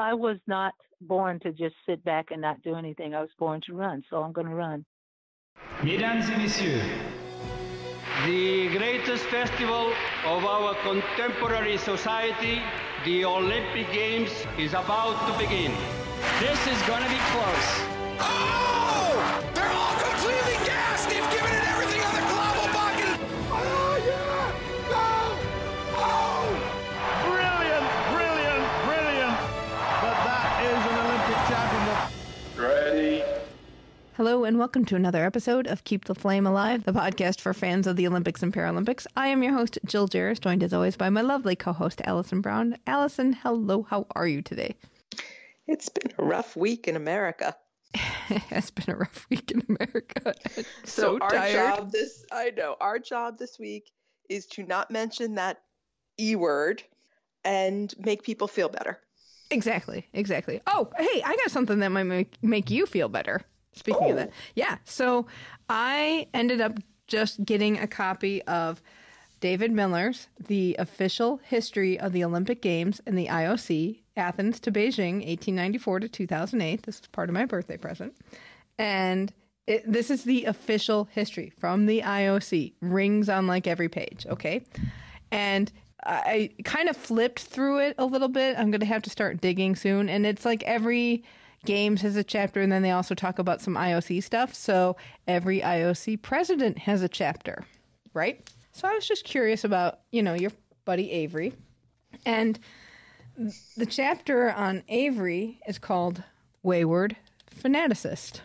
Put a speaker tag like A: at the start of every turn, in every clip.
A: I was not born to just sit back and not do anything. I was born to run, so I'm going to run.
B: Mesdames et messieurs, the greatest festival of our contemporary society, the Olympic Games, is about to begin.
C: This is going to be close.
D: Oh!
E: Hello, and welcome to another episode of Keep the Flame Alive, the podcast for fans of the Olympics and Paralympics. I am your host, Jill Jaracz, joined as always by my lovely co host, Alison Brown. Alison, hello, how are you today?
F: It's been a rough week in America.
E: it has been a rough week in America.
F: So,
E: so
F: our
E: tired.
F: job this I know, our job this week is to not mention that E word and make people feel better.
E: Exactly, exactly. Oh, hey, I got something that might make, make you feel better. Speaking of
F: Oh.
E: that, yeah. So I ended up just getting a copy of David Miller's The Official History of the Olympic Games and the IOC, Athens to Beijing, 1894 to 2008. This is part of my birthday present. And it, this is the official history from the IOC, rings on like every page, okay? And I kind of flipped through it a little bit. I'm going to have to start digging soon. And it's like every games has a chapter, and then they also talk about some IOC stuff. So every IOC president has a chapter, right? So I was just curious about, you know, your buddy Avery. And the chapter on Avery is called Wayward Fanaticist.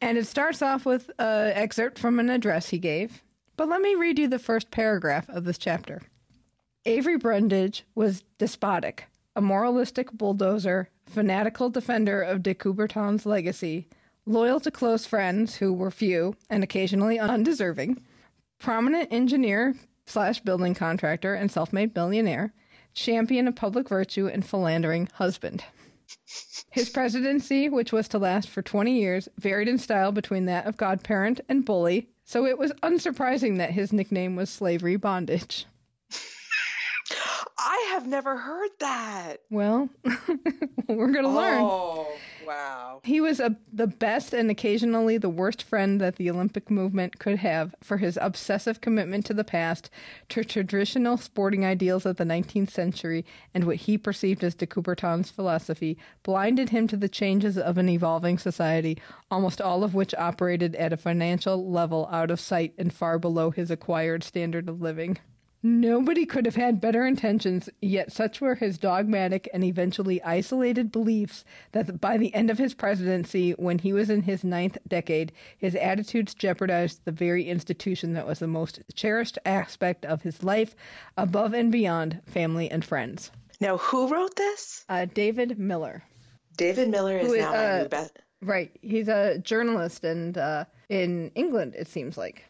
E: And it starts off with an excerpt from an address he gave. But let me read you the first paragraph of this chapter. Avery Brundage was despotic, a moralistic bulldozer, fanatical defender of de Coubertin's legacy, loyal to close friends who were few and occasionally undeserving, prominent engineer slash building contractor and self-made billionaire, champion of public virtue and philandering husband. His presidency, which was to last for 20 years, varied in style between that of godparent and bully, so it was unsurprising that his nickname was slavery bondage.
F: I have never heard that.
E: Well, we're going to learn.
F: Oh, wow.
E: He was a, the best and occasionally the worst friend that the Olympic movement could have for his obsessive commitment to the past, to traditional sporting ideals of the 19th century, and what he perceived as de Coubertin's philosophy, blinded him to the changes of an evolving society, almost all of which operated at a financial level out of sight and far below his acquired standard of living. Nobody could have had better intentions, yet such were his dogmatic and eventually isolated beliefs that by the end of his presidency, when he was in his ninth decade, his attitudes jeopardized the very institution that was the most cherished aspect of his life, above and beyond family and friends.
F: Now, who wrote this?
E: Uh, David Miller.
F: David Miller is
E: is,
F: now my
E: uh,
F: new best.
E: Right. He's a journalist and uh, in England, it seems like.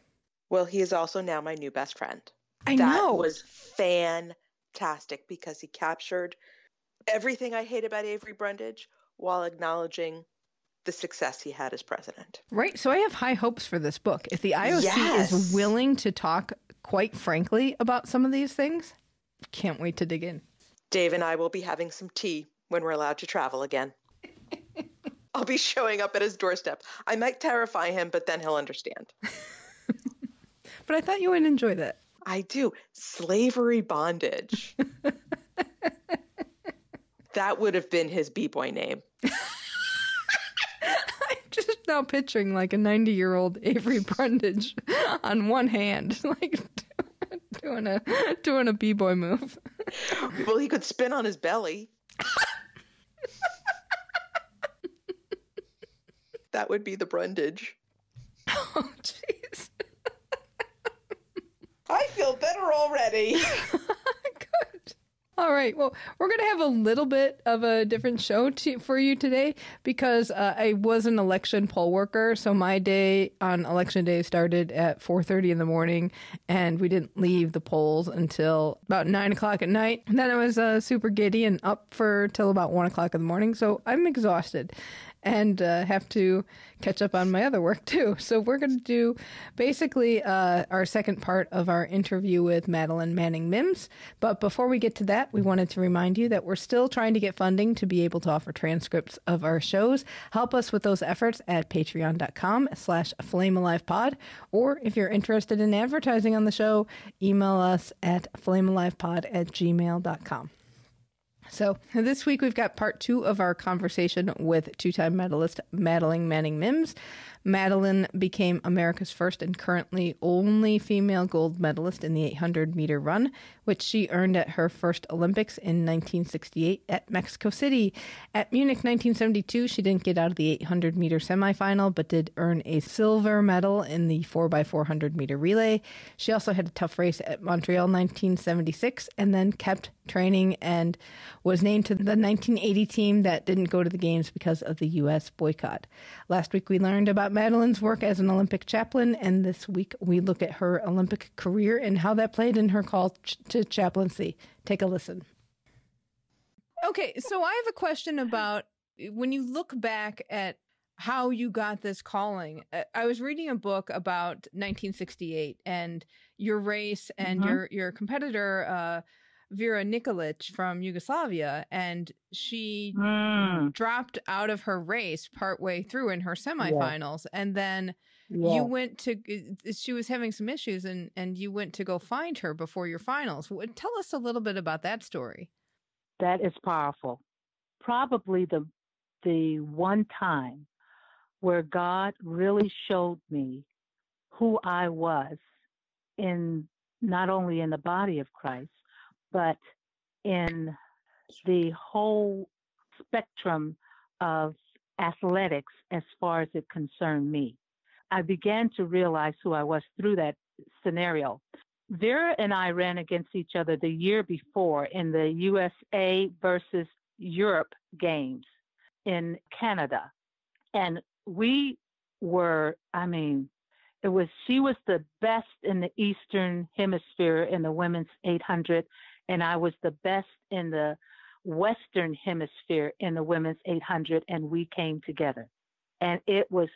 F: Well, he is also now my new best friend.
E: I
F: that
E: know.
F: was fantastic because he captured everything I hate about Avery Brundage while acknowledging the success he had as president.
E: Right. So I have high hopes for this book. If the IOC
F: Yes.
E: is willing to talk quite frankly about some of these things, can't wait to dig in.
F: Dave and I will be having some tea when we're allowed to travel again. I'll be showing up at his doorstep. I might terrify him, but then he'll understand.
E: But I thought you would enjoy that.
F: I do. Slavery bondage. that would have been his B boy name.
E: I'm just now picturing like a 90 year old Avery Brundage on one hand, like doing a doing a b boy move.
F: Well, he could spin on his belly. that would be the Brundage.
E: Oh, jeez.
F: I feel better already.
E: Good. All right. Well, we're going to have a little bit of a different show to, for you today because uh, I was an election poll worker, so my day on election day started at 4:30 in the morning, and we didn't leave the polls until about nine o'clock at night. And then I was uh, super giddy and up for till about one o'clock in the morning, so I'm exhausted. And uh, have to catch up on my other work too. So we're going to do basically uh, our second part of our interview with Madeline Manning Mims. But before we get to that, we wanted to remind you that we're still trying to get funding to be able to offer transcripts of our shows. Help us with those efforts at patreon.com slash flamealivepod. Or if you're interested in advertising on the show, email us at flamealivepod at gmail.com. So this week we've got part two of our conversation with two-time medalist Madeline Manning Mims. Madeline became America's first and currently only female gold medalist in the 800 meter run, which she earned at her first Olympics in 1968 at Mexico City. At Munich 1972, she didn't get out of the 800 meter semifinal, but did earn a silver medal in the 4x400 meter relay. She also had a tough race at Montreal 1976 and then kept training and was named to the 1980 team that didn't go to the games because of the U.S. boycott. Last week we learned about Madeline's work as an Olympic chaplain, and this week we look at her Olympic career and how that played in her call ch- to chaplaincy. Take a listen. Okay, so I have a question about when you look back at how you got this calling. Uh, I was reading a book about 1968 and your race and
A: Mhm.
E: your your competitor uh Vera Nikolic from Yugoslavia, and she
A: Mm,
E: dropped out of her race partway through in her semifinals, and then
A: yeah.
E: you went to. She was having some issues, and and you went to go find her before your finals. What- Tell us a little bit about that story.
A: That is powerful. Probably the the one time where God really showed me who I was in not only in the body of Christ, but in the whole spectrum of athletics as far as it concerned me. I began to realize who I was through that scenario. Vera and I ran against each other the year before in the USA versus Europe games in Canada. And we were, I mean, it was, she was the best in the Eastern Hemisphere in the women's 800, and I was the best in the Western Hemisphere in the women's 800, and we came together. And it was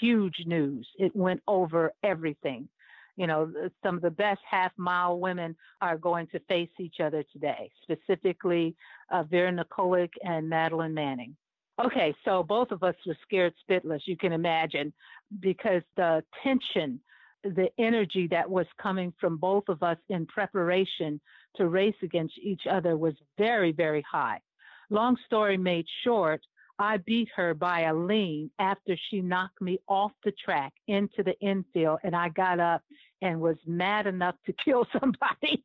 A: huge news. It went over everything. You know, some of the best half mile women are going to face each other today, specifically uh, Vera Nikolic and Madeline Manning. Okay, so both of us were scared spitless, you can imagine, because the tension, the energy that was coming from both of us in preparation to race against each other was very, very high. Long story made short, I beat her by a lean after she knocked me off the track into the infield, and I got up and was mad enough to kill somebody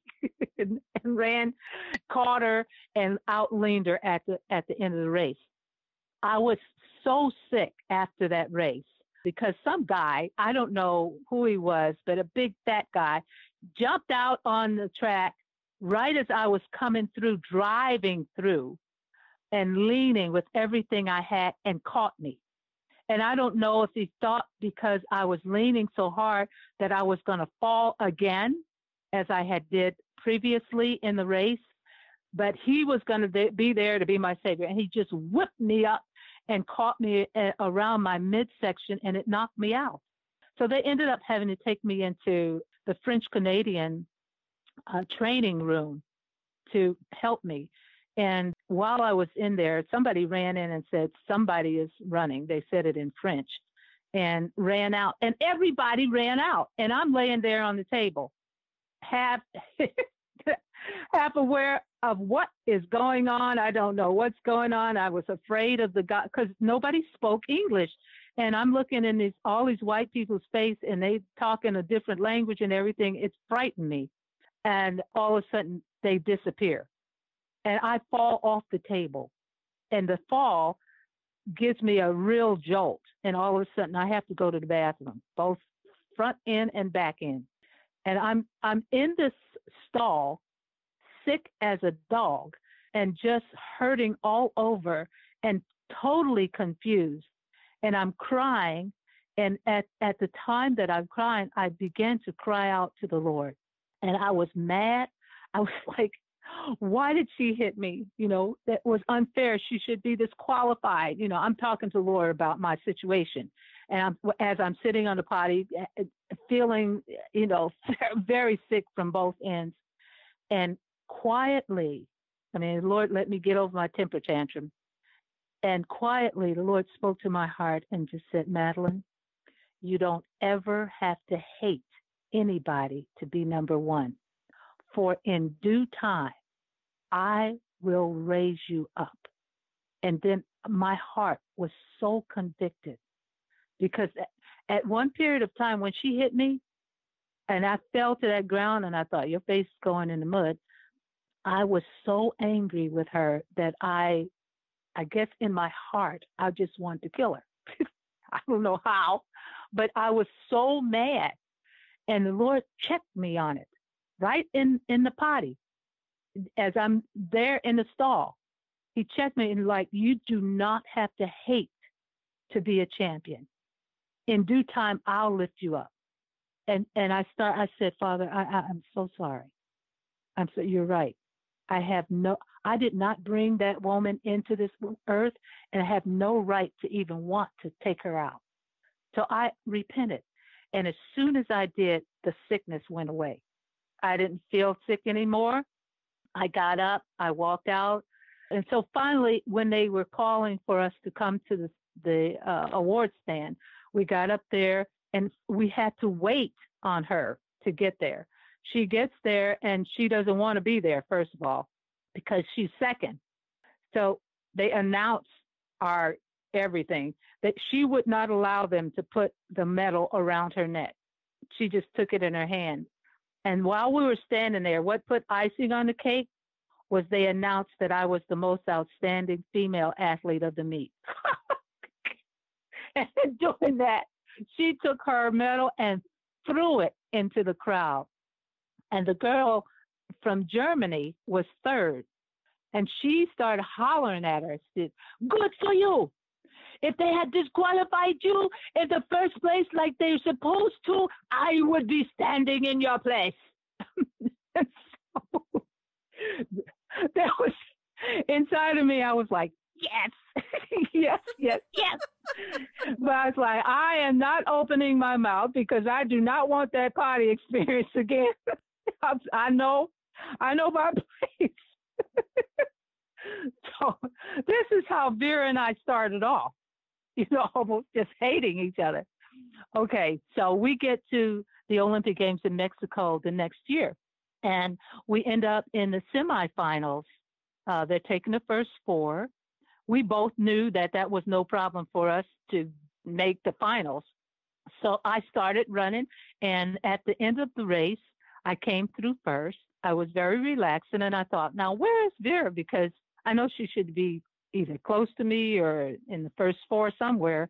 A: and, and ran, caught her, and outleaned her at the at the end of the race. I was so sick after that race because some guy, I don't know who he was, but a big fat guy, jumped out on the track right as I was coming through, driving through and leaning with everything I had and caught me. And I don't know if he thought because I was leaning so hard that I was going to fall again as I had did previously in the race, but he was going to be there to be my savior. And he just whipped me up and caught me eh, around my midsection and it knocked me out. So they ended up having to take me into the French Canadian uh, training room to help me. And while I was in there, somebody ran in and said, Somebody is running. They said it in French and ran out. And everybody ran out. And I'm laying there on the table, half, half aware of what is going on. I don't know what's going on. I was afraid of the guy because nobody spoke English. And I'm looking in these all these white people's face and they talk in a different language and everything. It's frightened me. And all of a sudden they disappear and I fall off the table. And the fall gives me a real jolt. And all of a sudden, I have to go to the bathroom, both front end and back end. And I'm I'm in this stall, sick as a dog, and just hurting all over, and totally confused. And I'm crying. And at at the time that I'm crying, I began to cry out to the Lord, and I was mad. I was like, why did she hit me? You know, that was unfair. She should be disqualified. You know, I'm talking to Laura about my situation. And I'm, as I'm sitting on the potty, eh, eh, feeling, you know, very sick from both ends. And quietly, I mean, Lord, let me get over my temper tantrum. And quietly, the Lord spoke to my heart and just said, Madeline, you don't ever have to hate anybody to be number one. For in due time, I will raise you up. And then my heart was so convicted because at one period of time when she hit me and I fell to that ground and I thought, your face is going in the mud. I was so angry with her that I, I guess in my heart, I just wanted to kill her. I don't know how, but I was so mad. And the Lord checked me on it right in, in the potty as I'm there in the stall. He checked me and like, you do not have to hate to be a champion. In due time, I'll lift you up. And and I start. I said, Father, I, I I'm so sorry. I'm so. You're right. I have no. I did not bring that woman into this earth, and I have no right to even want to take her out. So I repented. And as soon as I did, the sickness went away. I didn't feel sick anymore. I got up, I walked out. And so finally, when they were calling for us to come to the, the uh, award stand, we got up there and we had to wait on her to get there. She gets there and she doesn't want to be there, first of all, because she's second. So they announce our everything that she would not allow them to put the medal around her neck. She just took it in her hand. And while we were standing there, what put icing on the cake was they announced that I was the most outstanding female athlete of the meet. and doing that, she took her medal and threw it into the crowd. And the girl from Germany was third. And she started hollering at her, said, Good for you. If they had disqualified you in the first place like they're supposed to, I would be standing in your place. so, that was inside of me. I was like, yes, yes, yes, yes. but I was like, I am not opening my mouth because I do not want that party experience again. I know, I know my place. so this is how Vera and I started off you know, almost just hating each other. Okay, so we get to the Olympic Games in Mexico the next year, and we end up in the semifinals. Uh, they're taking the first four. We both knew that that was no problem for us to make the finals. So I started running, and at the end of the race, I came through first. I was very relaxed, and then I thought, now where is Vera? Because I know she should be either close to me or in the first four somewhere.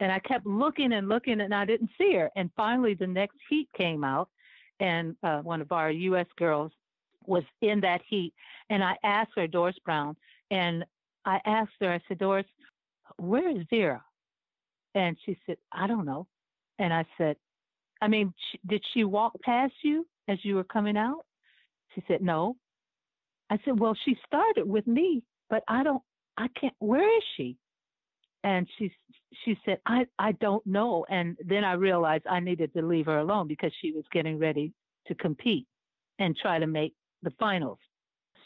A: And I kept looking and looking and I didn't see her. And finally, the next heat came out, and uh, one of our U.S. girls was in that heat. And I asked her, Doris Brown, and I asked her, I said, Doris, where is Vera? And she said, I don't know. And I said, I mean, did she walk past you as you were coming out? She said, no. I said, well, she started with me but I don't, I can't, where is she? And she, she said, I, I don't know. And then I realized I needed to leave her alone because she was getting ready to compete and try to make the finals.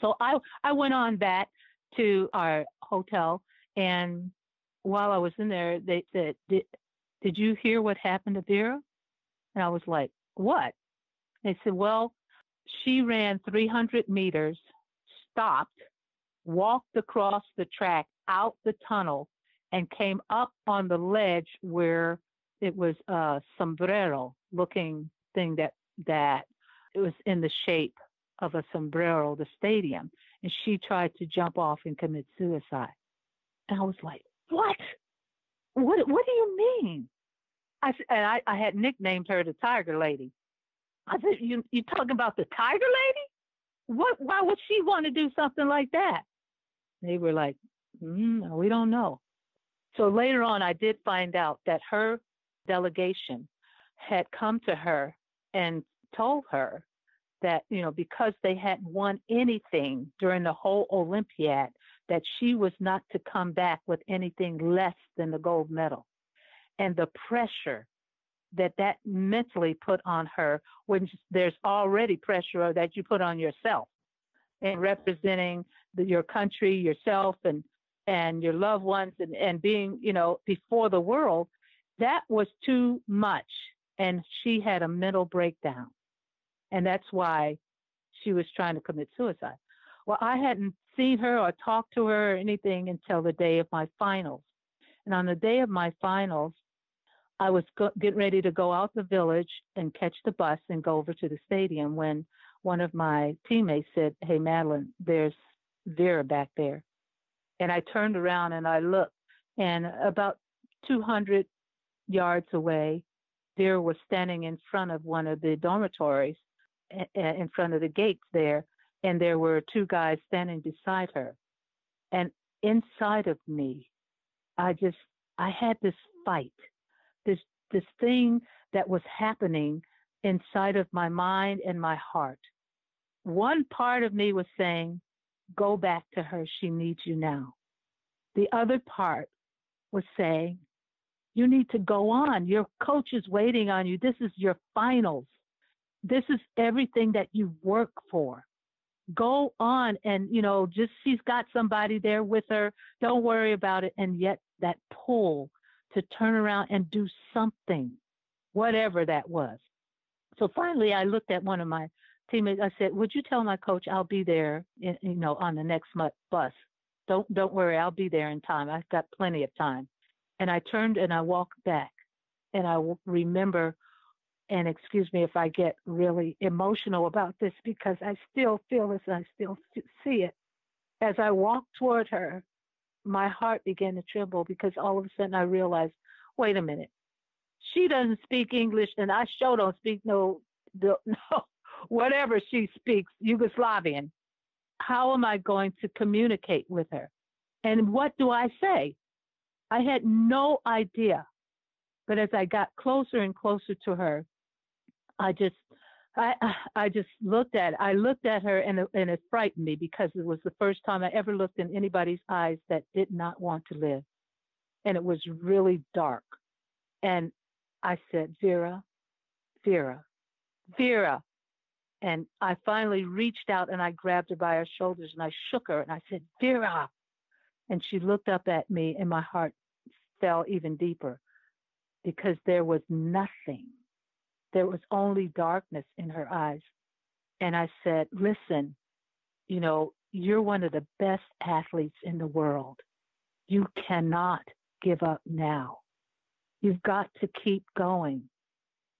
A: So I, I went on back to our hotel and while I was in there, they said, did, did you hear what happened to Vera? And I was like, what? They said, well, she ran 300 meters, stopped, walked across the track out the tunnel and came up on the ledge where it was a sombrero looking thing that that it was in the shape of a sombrero, the stadium, and she tried to jump off and commit suicide. And I was like, "What? What? What do you mean?" I and I, I had nicknamed her the Tiger Lady. I said, "You you talking about the Tiger Lady? What? Why would she want to do something like that?" They were like, mm, we don't know. So later on, I did find out that her delegation had come to her and told her that, you know, because they hadn't won anything during the whole Olympiad, that she was not to come back with anything less than the gold medal. And the pressure that that mentally put on her when there's already pressure that you put on yourself and representing your country, yourself, and and your loved ones, and and being you know before the world, that was too much, and she had a mental breakdown, and that's why she was trying to commit suicide. Well, I hadn't seen her or talked to her or anything until the day of my finals, and on the day of my finals, I was go- getting ready to go out the village and catch the bus and go over to the stadium when one of my teammates said, Hey, Madeline, there's Vera back there. And I turned around and I looked, and about 200 yards away, Vera was standing in front of one of the dormitories, in front of the gates there, and there were two guys standing beside her. And inside of me, I just, I had this fight this this thing that was happening inside of my mind and my heart. One part of me was saying, Go back to her, she needs you now. The other part was saying, You need to go on. Your coach is waiting on you. This is your finals. This is everything that you work for. Go on and, you know, just she's got somebody there with her. Don't worry about it. And yet that pull to turn around and do something, whatever that was. So finally, I looked at one of my teammates. I said, "Would you tell my coach I'll be there, in, you know, on the next bus? Don't don't worry, I'll be there in time. I've got plenty of time." And I turned and I walked back, and I remember. And excuse me if I get really emotional about this because I still feel this and I still see it. As I walked toward her, my heart began to tremble because all of a sudden I realized, wait a minute, she doesn't speak English and I sure don't speak no, no, whatever she speaks, Yugoslavian. How am I going to communicate with her? And what do I say? I had no idea. But as I got closer and closer to her, I just I I just looked at I looked at her and and it frightened me because it was the first time I ever looked in anybody's eyes that did not want to live, and it was really dark, and I said Vera, Vera, Vera, and I finally reached out and I grabbed her by her shoulders and I shook her and I said Vera, and she looked up at me and my heart fell even deeper because there was nothing there was only darkness in her eyes. And I said, Listen, you know, you're one of the best athletes in the world. You cannot give up now. You've got to keep going.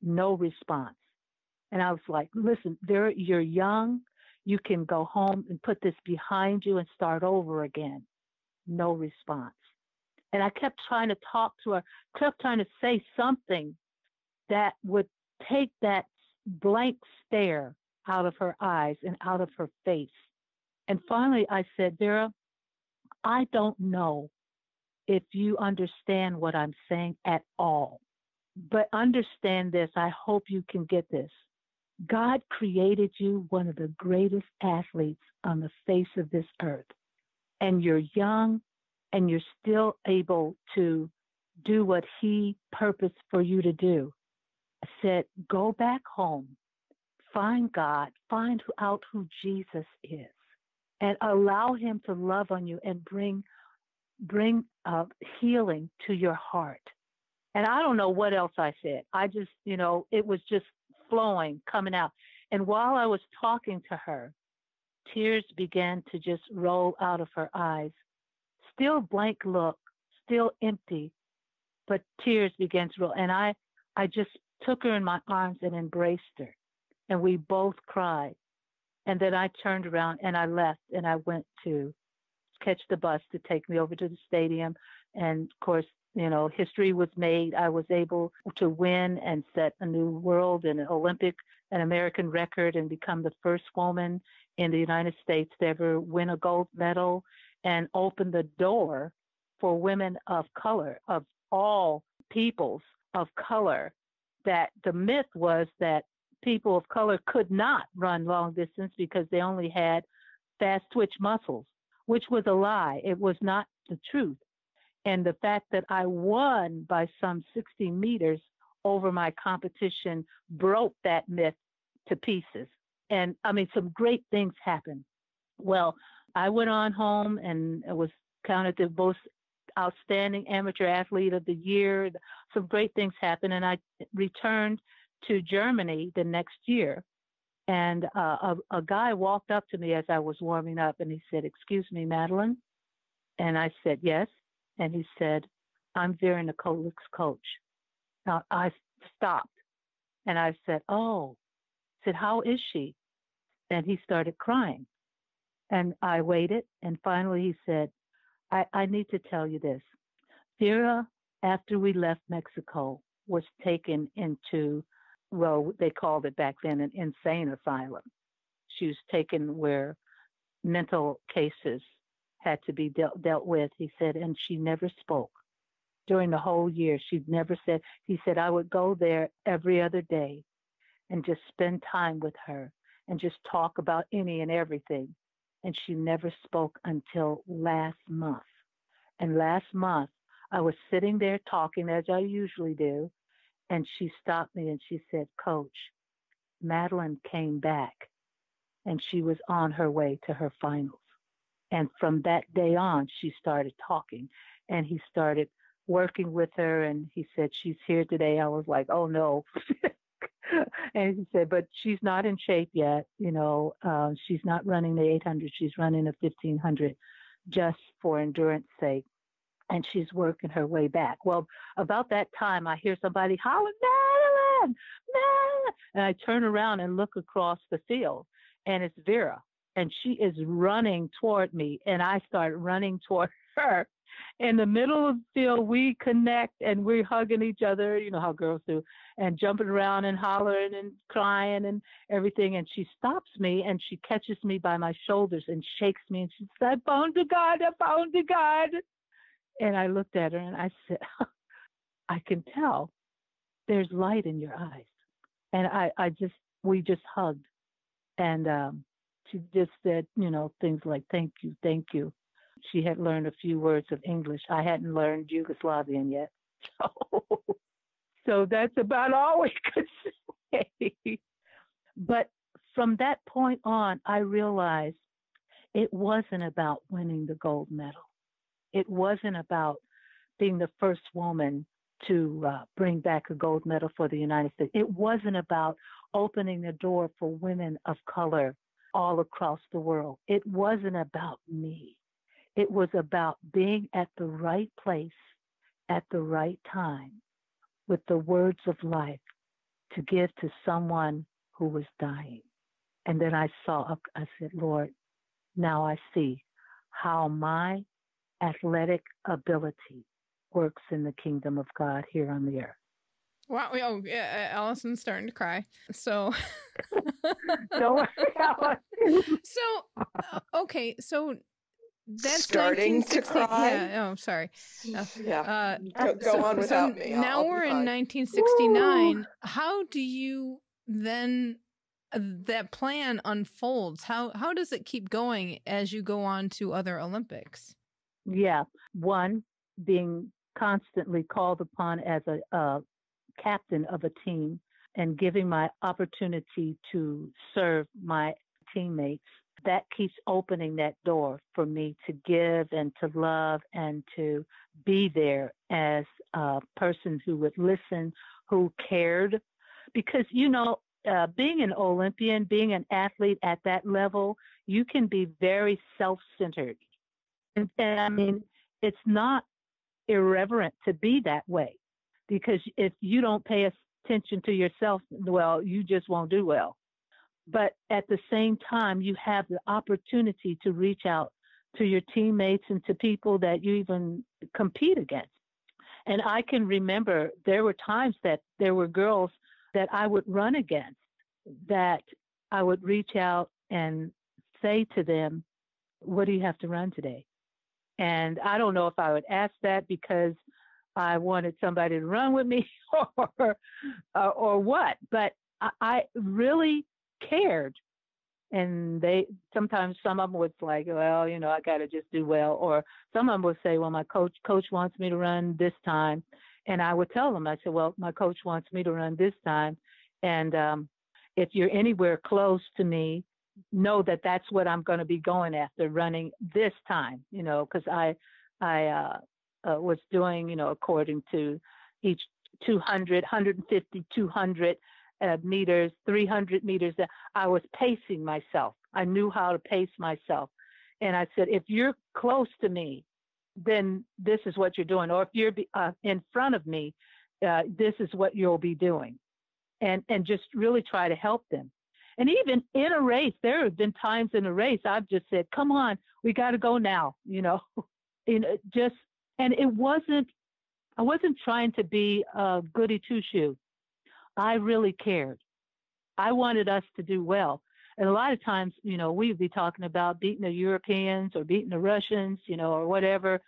A: No response. And I was like, listen, there, you're young. You can go home and put this behind you and start over again. No response. And I kept trying to talk to her, kept trying to say something that would take that blank stare out of her eyes and out of her face. And finally, I said, Vera, I don't know if you understand what I'm saying at all, but understand this. I hope you can get this. God created you one of the greatest athletes on the face of this earth, and you're young and you're still able to do what He purposed for you to do. Said, Go back home, find God, find out who Jesus is, and allow Him to love on you and bring bring uh, healing to your heart. And I don't know what else I said. I just, you know, it was just flowing, coming out. And while I was talking to her, tears began to just roll out of her eyes. Still blank look, still empty, but tears began to roll. And I, I just took her in my arms and embraced her. And we both cried. And then I turned around and I left and I went to catch the bus to take me over to the stadium. And of course, you know, history was made. I was able to win and set a new world and an Olympic and American record and become the first woman in the United States to ever win a gold medal and open the door for women of color, of all peoples of color that the myth was that people of color could not run long distance because they only had fast twitch muscles, which was a lie. It was not the truth. And the fact that I won by some 60 meters over my competition broke that myth to pieces. And I mean, some great things happened. Well, I went on home and was counted the most outstanding amateur athlete of the year. Some great things happened, and I returned to Germany the next year. And uh, a, a guy walked up to me as I was warming up, and he said, "Excuse me, Madeline." And I said, "Yes." And he said, "I'm Vera Nikolic's coach." Now I stopped, and I said, "Oh." I said, "How is she?" And he started crying. And I waited, and finally he said, I, I need to tell you this. Vera, after we left Mexico, was taken into, well, they called it back then an insane asylum. She was taken where mental cases had to be dealt, dealt with, he said, and she never spoke. During the whole year, she never said, he said, I would go there every other day and just spend time with her and just talk about any and everything and she never spoke until last month. And last month, I was sitting there talking as I usually do, and she stopped me and she said, Coach, Madeline came back and she was on her way to her finals. And from that day on, she started talking and he started working with her and he said, She's here today. I was like, Oh no. and he said, but she's not in shape yet. You know, uh, she's not running the 800. She's running a 1500 just for endurance sake. And she's working her way back. Well, about that time, I hear somebody hollering, Madeline, Madeline. And I turn around and look across the field, and it's Vera. And she is running toward me, and I start running toward her in the middle of the field, we connect and we're hugging each other, you know how girls do, and jumping around and hollering and crying and everything. And she stops me and she catches me by my shoulders and shakes me and she said, I found a God, I found a God. And I looked at her and I said, I can tell there's light in your eyes. And I, I just, we just hugged. And um, she just said, you know, things like, thank you, thank you. She had learned a few words of English. I hadn't learned Yugoslavian yet. So, so that's about all we could say. But from that point on, I realized it wasn't about winning the gold medal. It wasn't about being the first woman to uh, bring back a gold medal for the United States. It wasn't about opening the door for women of color all across the world. It wasn't about me. It was about being at the right place at the right time with the words of life to give to someone who was dying. And then I saw, I said, Lord, now I see how my athletic ability works in the kingdom of God here on the earth.
E: Wow. Oh, yeah. Alison's starting to cry. So,
A: so,
E: so, uh, okay. So that's
F: starting to cry.
E: Yeah. Oh, sorry.
F: Uh, yeah.
E: Uh,
F: go, go
E: so,
F: on without
E: so
F: me.
E: Now
F: I'll
E: we're in 1969. Ooh. How do you then uh, that plan unfolds? How how does it keep going as you go on to other Olympics?
A: Yeah. One being constantly called upon as a, a captain of a team and giving my opportunity to serve my teammates that keeps opening that door for me to give and to love and to be there as a person who would listen, who cared. Because, you know, uh, being an Olympian, being an athlete at that level, you can be very self centered. And, and I mean, it's not irreverent to be that way because if you don't pay attention to yourself, well, you just won't do well but at the same time, you have the opportunity to reach out to your teammates and to people that you even compete against. And I can remember there were times that there were girls that I would run against that I would reach out and say to them, What do you have to run today? And I don't know if I would ask that because I wanted somebody to run with me or, or, or what, but I, I really cared. And they sometimes some of them was like, well, you know, I got to just do well, or some of them would say, well, my coach coach wants me to run this time, and I would tell them, I said, well, my coach wants me to run this time, and um, if you're anywhere close to me, know that that's what I'm going to be going after running this time, you know, because I I uh, uh, was doing, you know, according to each 200, 150, 200 uh, meters, 300 meters. I was pacing myself. I knew how to pace myself. And I said, if you're close to me, then this is what you're doing. Or if you're uh, in front of me, uh, this is what you'll be doing. And, and just really try to help them. And even in a race, there have been times in a race I've just said, "Come on, we got to go now," you know, you know, just and it wasn't. I wasn't trying to be a goody two shoe. I really cared. I wanted us to do well. And a lot of times, you know, we'd be talking about beating the Europeans or beating the Russians, you know, or whatever.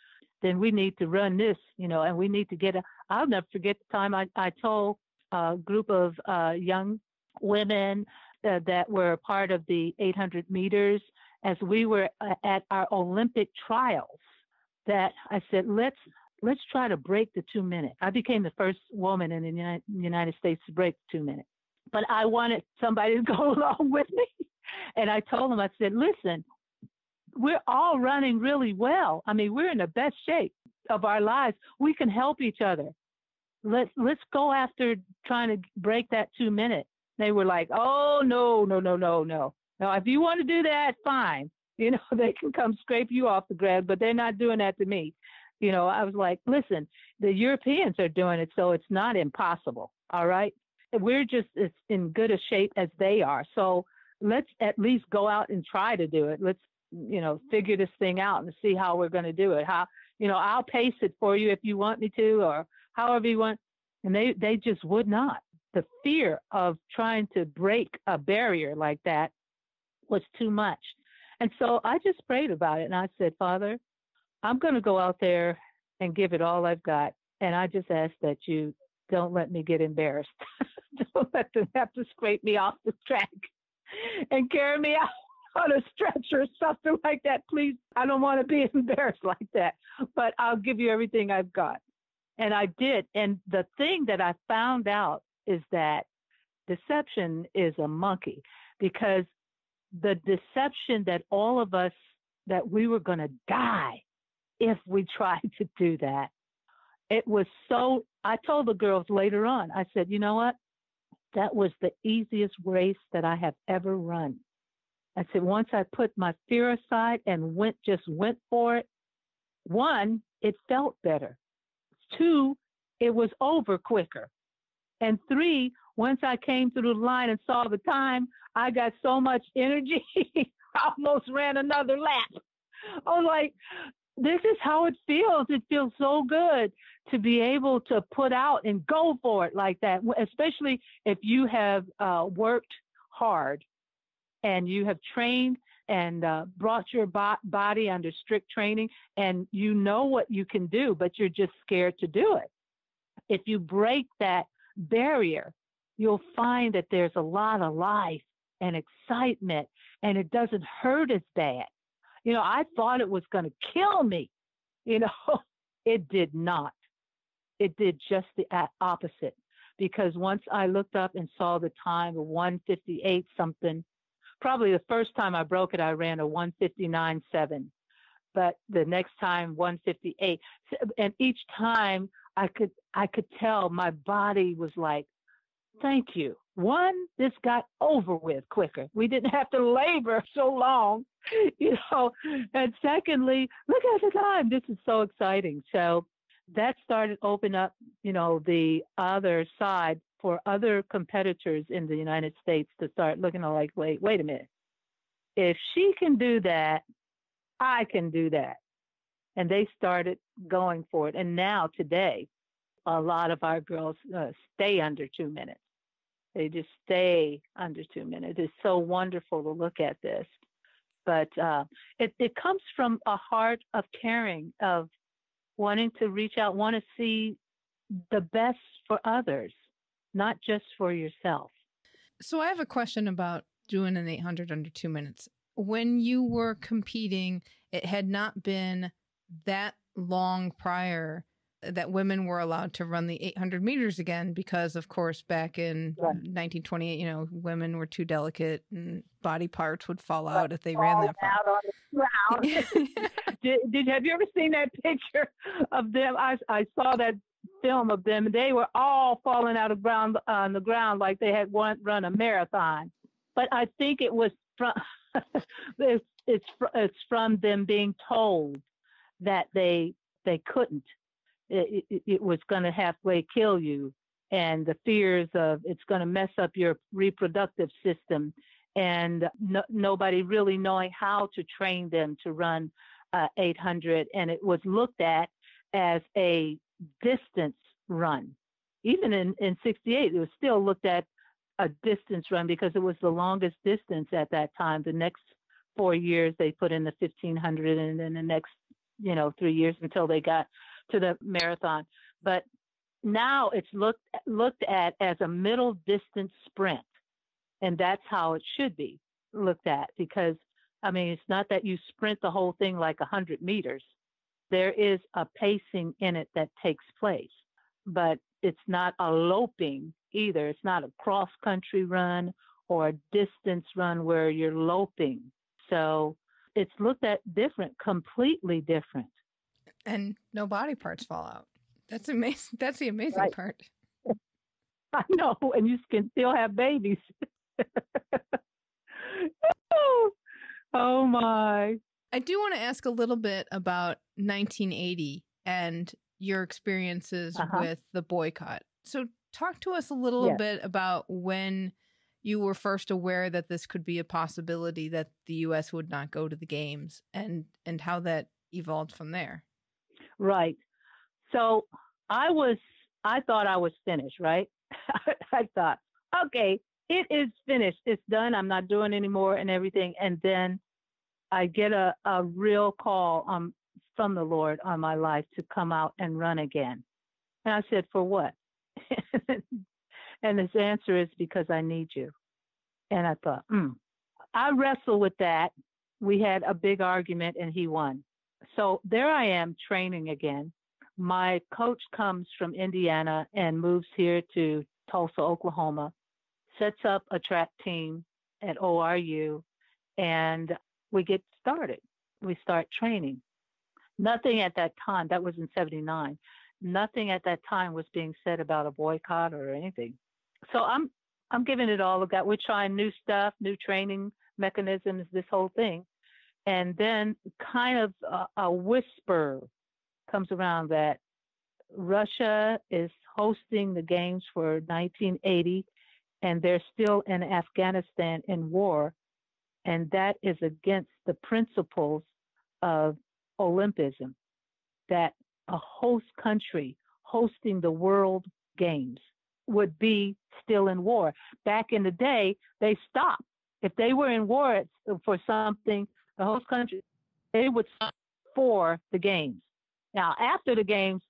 A: Then we need to run this, you know, and we need to get a. I'll never forget the time I, I told a group of uh, young women uh, that were part of the 800 meters as we were uh, at our Olympic trials that I said, let's let's try to break the two minute. I became the first woman in the United, States to break two minutes, but I wanted somebody to go along with me. And I told them, I said, listen, we're all running really well. I mean, we're in the best shape of our lives. We can help each other. Let's let's go after trying to break that two minute. They were like, oh, no, no, no, no, no. Now, if you want to do that, fine. You know, they can come scrape you off the ground, but they're not doing that to me. You know, I was like, listen, the Europeans are doing it, so it's not impossible. All right. We're just as in good a shape as they are. So let's at least go out and try to do it. Let's, you know, figure this thing out and see how we're going to do it. How, you know, I'll pace it for you if you want me to, or however you want. And they, they just would not the fear of trying to break a barrier like that was too much. And so I just prayed about it and I said, Father, I'm going to go out there and give it all I've got. And I just ask that you don't let me get embarrassed. don't let them have to scrape me off the track and carry me out on a stretcher or something like that. Please, I don't want to be embarrassed like that, but I'll give you everything I've got. And I did. And the thing that I found out is that deception is a monkey because the deception that all of us that we were going to die if we tried to do that. It was so i told the girls later on i said you know what? That was the easiest race that i have ever run. I said once i put my fear aside and went just went for it one it felt better. Two it was over quicker. And three, once I came through the line and saw the time, I got so much energy, I almost ran another lap. I was like, this is how it feels. It feels so good to be able to put out and go for it like that, especially if you have uh, worked hard and you have trained and uh, brought your bo- body under strict training and you know what you can do, but you're just scared to do it. If you break that barrier, you'll find that there's a lot of life and excitement and it doesn't hurt as bad. You know, I thought it was going to kill me. You know, it did not. It did just the opposite because once I looked up and saw the time of 158 something, probably the first time I broke it, I ran a 159.7. But the next time, 158. And each time I could I could tell my body was like, thank you. One, this got over with quicker. We didn't have to labor so long, you know. And secondly, look at the time. This is so exciting. So that started open up, you know, the other side for other competitors in the United States to start looking like, wait, wait a minute. If she can do that, I can do that and they started going for it. And now today, a lot of our girls uh, stay under two minutes. They just stay under two minutes. It's so wonderful to look at this. But uh, it, it comes from a heart of caring, of wanting to reach out, want to see the best for others, not just for yourself.
E: So I have a question about doing an 800 under two minutes. When you were competing, it had not been that long prior that women were allowed to run the 800 meters again because of course back in right. 1928 you know women were too delicate and body parts would fall out if they ran that far.
A: out on the ground. Did, did have you ever seen that picture of them? I i saw that film of them. They were all falling out of ground on the ground like they had one, run a marathon. But i think it was from it's, it's it's from them being told that they they couldn't it, it, it was going to halfway kill you. And the fears of it's going to mess up your reproductive system. And no, nobody really knowing how to train them to run uh, 800 and it was looked at as a distance run. Even in, in 68 it was still looked at a distance run because it was the longest distance at that time. The next four years they put in the 1500 and then the next you know three years until they got to the marathon. But now it's looked looked at as a middle distance sprint, and that's how it should be looked at because I mean it's not that you sprint the whole thing like hundred meters. There is a pacing in it that takes place, but it's not a loping either. It's not a cross country run or a distance run where you're loping. So it's looked at different, completely different
E: and no body parts fall out. That's amazing. That's the amazing right. part.
A: I know, and you can still have babies. oh my.
E: I do want to ask a little bit about 1980 and your experiences uh-huh. with the boycott. So, talk to us a little yes. bit about when you were first aware that this could be a possibility that the U.S. would not go to the games, and and how that evolved from there.
A: Right. So I was, I thought I was finished, right? I thought, okay, it is finished. It's done. I'm not doing anymore and everything. And then I get a, a real call um, from the Lord on my life to come out and run again. And I said, for what? and his answer is because I need you. And I thought, hmm. I wrestled with that. We had a big argument and he won so there I am training again. My coach comes from Indiana and moves here to Tulsa, Oklahoma, sets up a track team at ORU, and we get started. We start training. Nothing at that time, that was in 79, nothing at that time was being said about a boycott or anything. So I'm I'm giving it all a go. We're trying new stuff, new training mechanisms, this whole thing. And then kind of a, a whisper comes around that Russia is hosting the games for 1980 and they're still in Afghanistan in war. And that is against the principles of Olympism, that a host country hosting the World Games would be still in war. Back in the day, they stopped. If they were in war for something, the host country, they would for the games. Now, after the games,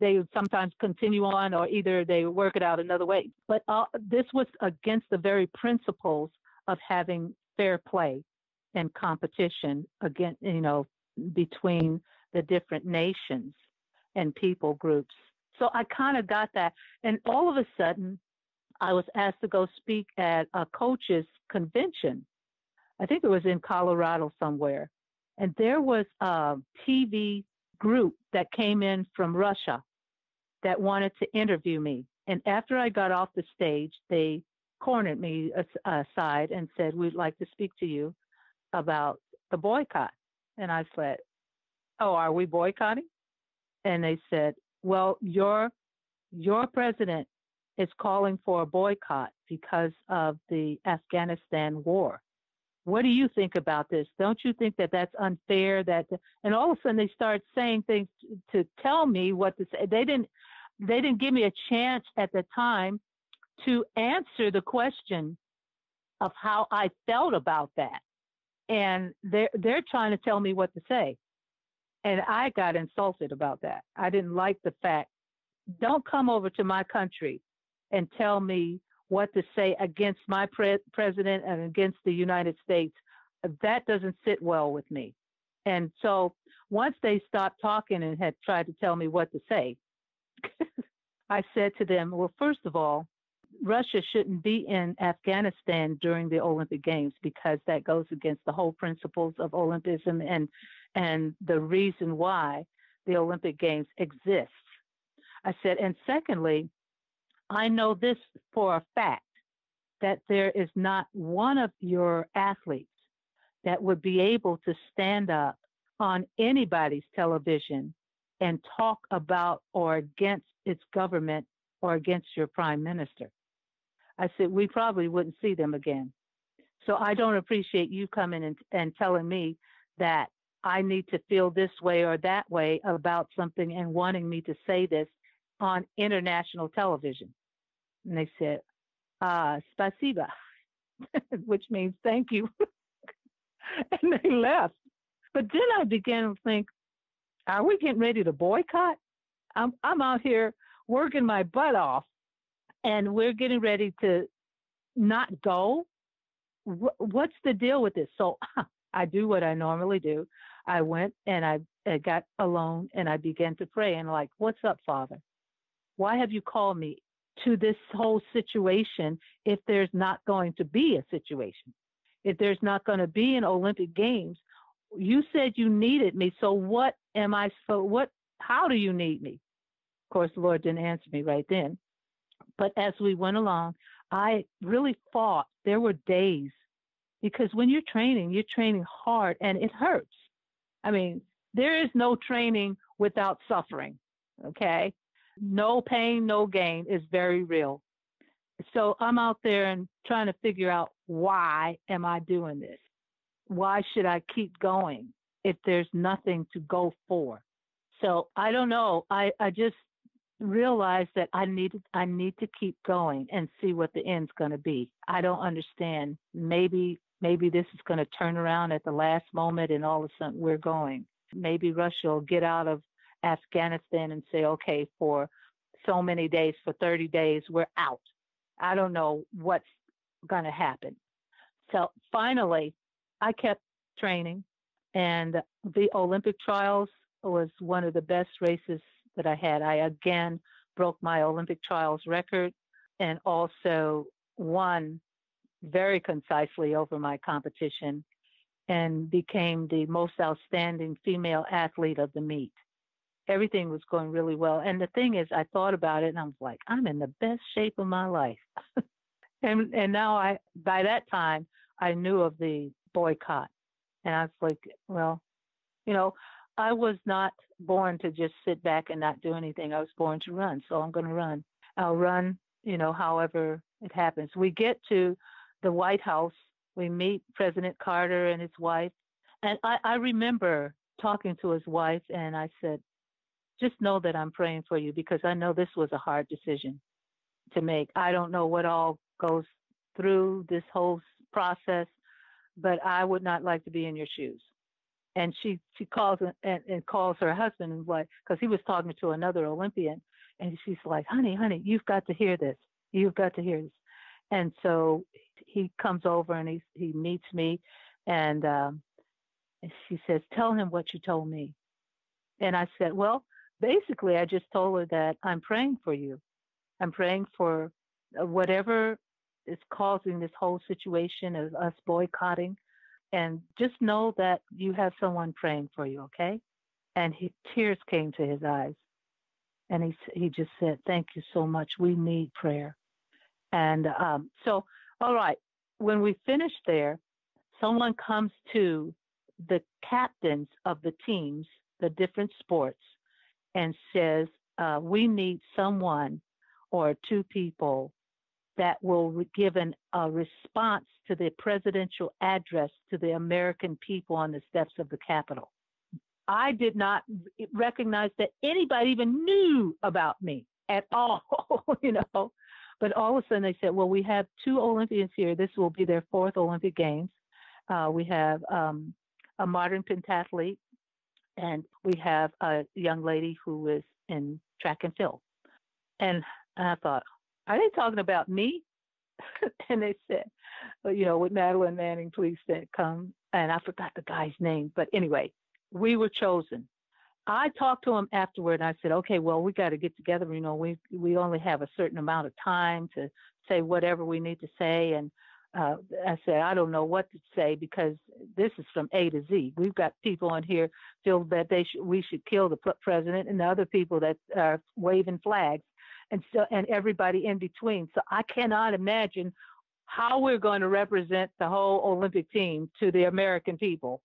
A: they would sometimes continue on, or either they would work it out another way. But uh, this was against the very principles of having fair play and competition again, you know, between the different nations and people groups. So I kind of got that, and all of a sudden, I was asked to go speak at a coaches convention I think it was in Colorado somewhere. And there was a TV group that came in from Russia that wanted to interview me. And after I got off the stage, they cornered me aside and said, We'd like to speak to you about the boycott. And I said, Oh, are we boycotting? And they said, Well, your your president is calling for a boycott because of the Afghanistan war what do you think about this? Don't you think that that's unfair? That and all of a sudden they start saying things to, tell me what to say. They didn't they didn't give me a chance at the time to answer the question of how I felt about that. And they're they're trying to tell me what to say. And I got insulted about that. I didn't like the fact, don't come over to my country and tell me what to say against my pre- president and against the United States. That doesn't sit well with me. And so once they stopped talking and had tried to tell me what to say, I said to them, well, first of all, Russia shouldn't be in Afghanistan during the Olympic Games because that goes against the whole principles of Olympism and and the reason why the Olympic Games exists. I said, and secondly, I know this for a fact that there is not one of your athletes that would be able to stand up on anybody's television and talk about or against its government or against your prime minister. I said, we probably wouldn't see them again. So I don't appreciate you coming and, and telling me that I need to feel this way or that way about something and wanting me to say this on international television. And they said, uh, spasiba, which means thank you. and they left. But then I began to think, are we getting ready to boycott? I'm, I'm out here working my butt off and we're getting ready to not go. What's the deal with this? So I do what I normally do. I went and I, I got alone and I began to pray and like, what's up, Father? Why have you called me to this whole situation if there's not going to be a situation? If there's not going to be an Olympic Games, you said you needed me. So what am I? So what? How do you need me? Of course, the Lord didn't answer me right then. But as we went along, I really fought. There were days because when you're training, you're training hard and it hurts. I mean, there is no training without suffering. Okay. No pain, no gain is very real. So I'm out there and trying to figure out why am I doing this? Why should I keep going if there's nothing to go for? So I don't know. I, I just realized that I need I need to keep going and see what the end's going to be. I don't understand. Maybe maybe this is going to turn around at the last moment and all of a sudden we're going. Maybe Russia will get out of Afghanistan and say, okay, for so many days, for 30 days, we're out. I don't know what's going to happen. So finally, I kept training, and the Olympic trials was one of the best races that I had. I again broke my Olympic trials record and also won very concisely over my competition and became the most outstanding female athlete of the meet. Everything was going really well. And the thing is, I thought about it and I was like, I'm in the best shape of my life. and and now I by that time I knew of the boycott. And I was like, well, you know, I was not born to just sit back and not do anything. I was born to run, so I'm going to run. I'll run, you know, however it happens. We get to the White House, we meet President Carter and his wife, and I, I remember talking to his wife, and I said, just know that I'm praying for you because I know this was a hard decision to make. I don't know what all goes through this whole process, but I would not like to be in your shoes and she she calls and, and calls her husband and like because he was talking to another Olympian, and she's like, "Honey, honey, you've got to hear this. You've got to hear this." And so he comes over and he he meets me, and um, she says, "Tell him what you told me." And I said, "Well, basically, I just told her that I'm praying for you. I'm praying for uh, whatever is causing this whole situation of us boycotting." and just know that you have someone praying for you, okay? And he, tears came to his eyes. And he, he just said, Thank you so much. We need prayer. And um, so, all right, when we finish there, someone comes to the captains of the teams, the different sports, and says, uh, We need someone or two people that will give an, a response to the presidential address to the American people on the steps of the Capitol. I did not recognize that anybody even knew about me at all, you know. But all of a sudden they said, well, we have two Olympians here. This will be their fourth Olympic Games. Uh, we have um, a modern pentathlete, and we have a young lady who is in track and field. And I thought, are they talking about me? and they said, well, you know, would Madeline Manning please come? And I forgot the guy's name, but anyway, we were chosen. I talked to him afterward and I said, okay, well, we got to get together. You know, we, we only have a certain amount of time to say whatever we need to say. And uh, I said, I don't know what to say because this is from A to Z. We've got people in here feel that they should, we should kill the president and the other people that are waving flags and so, and everybody in between. So I cannot imagine how we're going to represent the whole Olympic team to the American people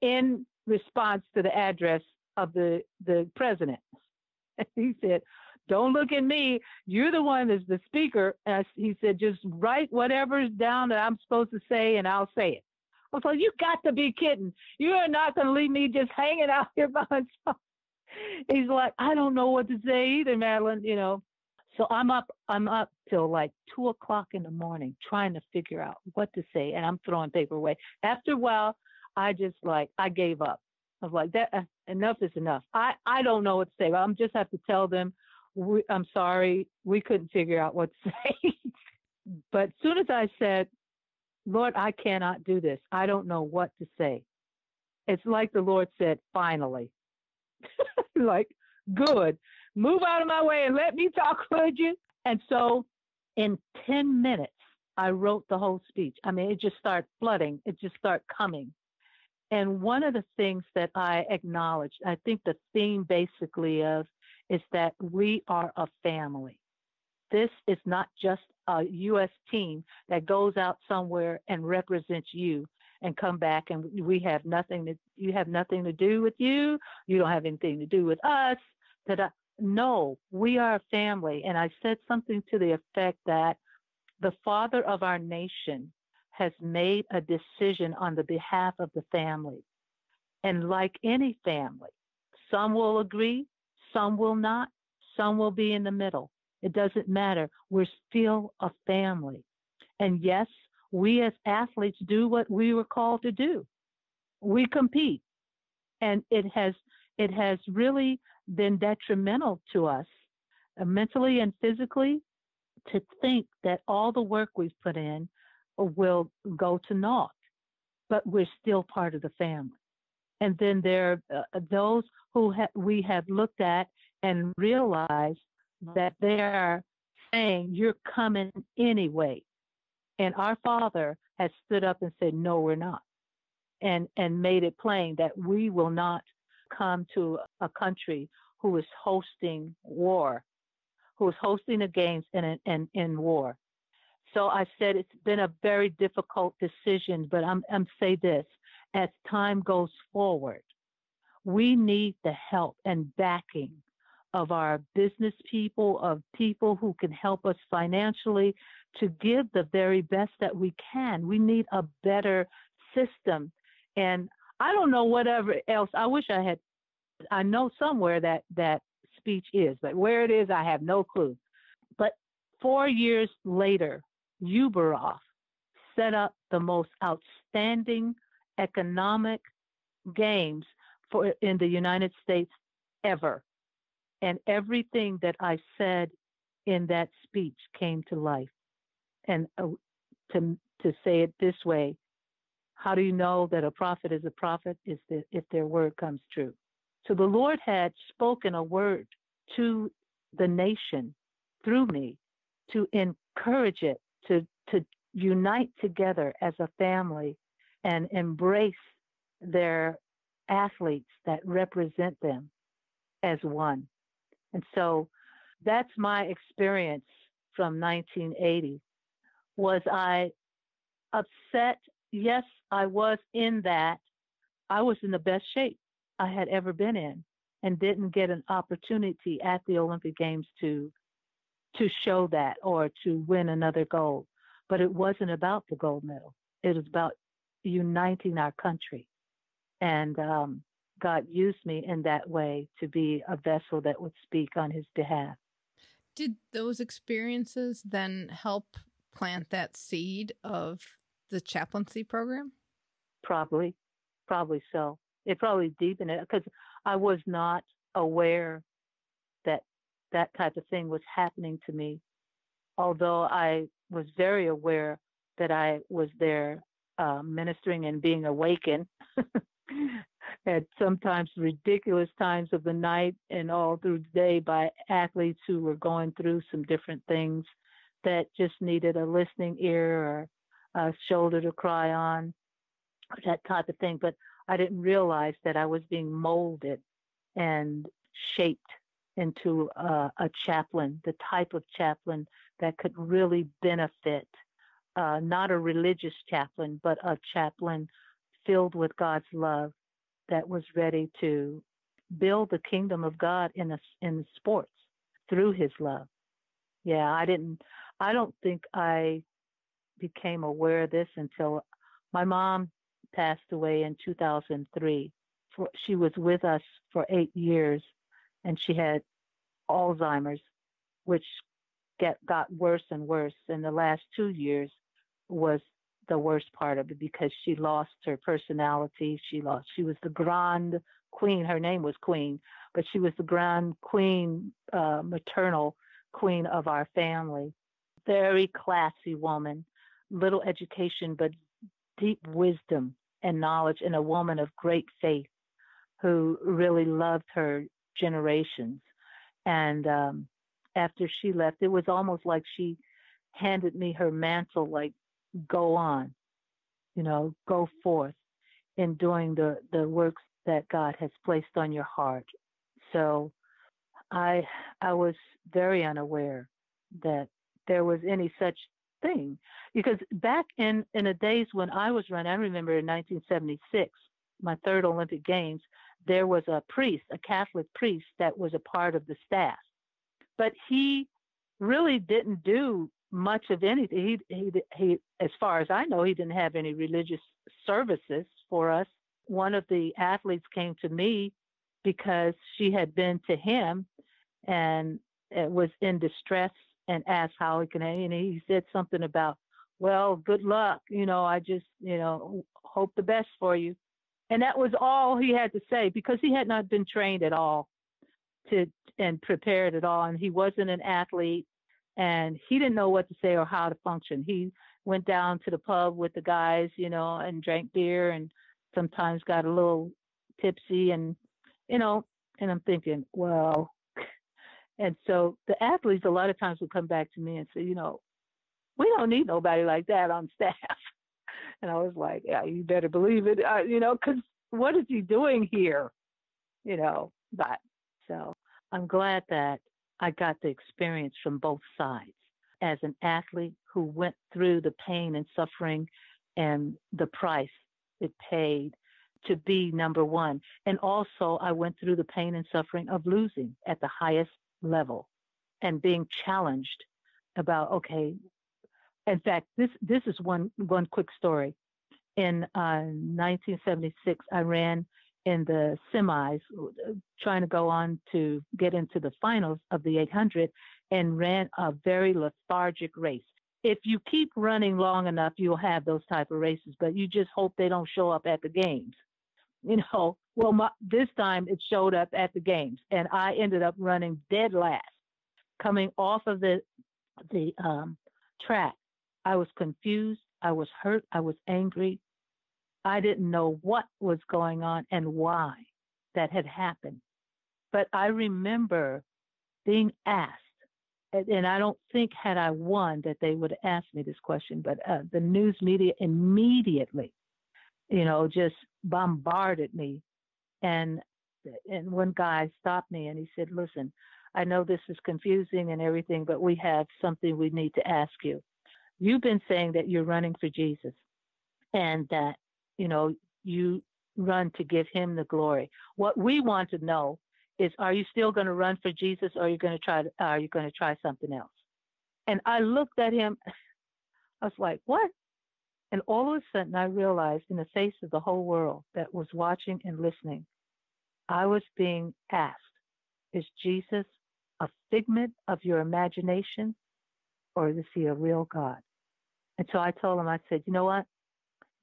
A: in response to the address of the, the president. he said, don't look at me. You're the one that's the speaker. And he said, just write whatever's down that I'm supposed to say and I'll say it. I was like, you got to be kidding. You are not going to leave me just hanging out here by myself. He's like, I don't know what to say either, Madeline, you know. So I'm up, I'm up till like two o'clock in the morning trying to figure out what to say. And I'm throwing paper away. After a while, I just like, I gave up. I was like, that uh, enough is enough. I, I don't know what to say. I'm just have to tell them we, I'm sorry, we couldn't figure out what to say. but as soon as I said, Lord, I cannot do this, I don't know what to say. It's like the Lord said, finally. like, good. Move out of my way and let me talk, would you? And so in 10 minutes, I wrote the whole speech. I mean, it just started flooding, it just started coming. And one of the things that I acknowledged, I think the theme basically of is that we are a family. This is not just a U.S. team that goes out somewhere and represents you and come back and we have nothing to you have nothing to do with you you don't have anything to do with us that I, no we are a family and i said something to the effect that the father of our nation has made a decision on the behalf of the family and like any family some will agree some will not. Some will be in the middle. It doesn't matter. We're still a family. And yes, we as athletes do what we were called to do. We compete. And it has it has really been detrimental to us uh, mentally and physically to think that all the work we've put in will go to naught. But we're still part of the family. And then there are uh, those who ha- we have looked at and realized that they are saying, You're coming anyway. And our Father has stood up and said, No, we're not. And, and made it plain that we will not come to a country who is hosting war, who is hosting the games in, in, in war. So I said it's been a very difficult decision, but I'm, I'm say this as time goes forward, we need the help and backing of our business people, of people who can help us financially to give the very best that we can. We need a better system. And I don't know whatever else. I wish I had I know somewhere that that speech is, but where it is I have no clue. But 4 years later, Ueberroth set up the most outstanding economic games for in the United States ever. And everything that I said in that speech came to life. And uh, to to say it this way, how do you know that a prophet is a prophet? Is that if their word comes true. So the Lord had spoken a word to the nation through me to encourage it to to unite together as a family and embrace their athletes that represent them as one. And so that's my experience from 1980. Was I upset? Yes, I was in that. I was in the best shape I had ever been in and didn't get an opportunity at the Olympic Games to to show that or to win another gold. But it wasn't about the gold medal. It was about uniting our country. And um, God used me in that way to be a vessel that would speak on his behalf.
E: Did those experiences then help plant that seed of the chaplaincy program?
A: Probably, probably so. It probably deepened it because I was not aware that that type of thing was happening to me. although I was very aware that I was there uh, ministering and being awakened at sometimes ridiculous times of the night and all through the day by athletes who were going through some different things that just needed a listening ear or a shoulder to cry on, that type of thing. But I didn't realize that I was being molded and shaped into a, a chaplain, the type of chaplain that could really benefit, uh, not a religious chaplain, but a chaplain filled with God's love that was ready to build the kingdom of God in a, in sports through His love. Yeah, I didn't. I don't think I became aware of this until my mom passed away in 2003. For, she was with us for eight years, and she had Alzheimer's, which get got worse and worse. In the last two years, was the worst part of it because she lost her personality. She lost. She was the grand queen. Her name was Queen, but she was the grand queen, uh, maternal queen of our family. Very classy woman, little education, but deep wisdom and knowledge, and a woman of great faith who really loved her generations. And um, after she left, it was almost like she handed me her mantle, like go on, you know, go forth in doing the, the works that God has placed on your heart. So I I was very unaware that there was any such thing. Because back in, in the days when I was running, I remember in 1976, my third Olympic Games, there was a priest, a Catholic priest, that was a part of the staff. But he really didn't do much of anything. He, he, he, as far as I know, he didn't have any religious services for us. One of the athletes came to me because she had been to him and was in distress and asked how he can, and he said something about, well, good luck. You know, I just, you know, hope the best for you. And that was all he had to say because he had not been trained at all to and prepared at all. And he wasn't an athlete and he didn't know what to say or how to function. He went down to the pub with the guys, you know, and drank beer and sometimes got a little tipsy and you know, and I'm thinking, well, and so the athletes a lot of times would come back to me and say, you know, we don't need nobody like that on staff. And I was like, yeah, you better believe it, uh, you know, because what is he doing here? You know, but so I'm glad that I got the experience from both sides as an athlete who went through the pain and suffering and the price it paid to be number one. And also, I went through the pain and suffering of losing at the highest level and being challenged about okay in fact this this is one one quick story in uh, 1976 i ran in the semis trying to go on to get into the finals of the 800 and ran a very lethargic race if you keep running long enough you'll have those type of races but you just hope they don't show up at the games you know, well, my, this time it showed up at the games, and I ended up running dead last, coming off of the the um, track. I was confused. I was hurt. I was angry. I didn't know what was going on and why that had happened. But I remember being asked, and, I don't think had I won that they would asked me this question, but uh, the news media immediately you know, just bombarded me. And and one guy stopped me and he said, "Listen, I know this is confusing and everything, but we have something we need to ask you. You've been saying that you're running for Jesus, and that you know you run to give Him the glory. What we want to know is, are you still going to run for Jesus, or are you going to try? Are you going to try something else?" And I looked at him. I was like, "What?" And all of a sudden, I realized in the face of the whole world that was watching and listening, I was being asked, is Jesus a figment of your imagination or is he a real God? And so I told him, I said, you know what?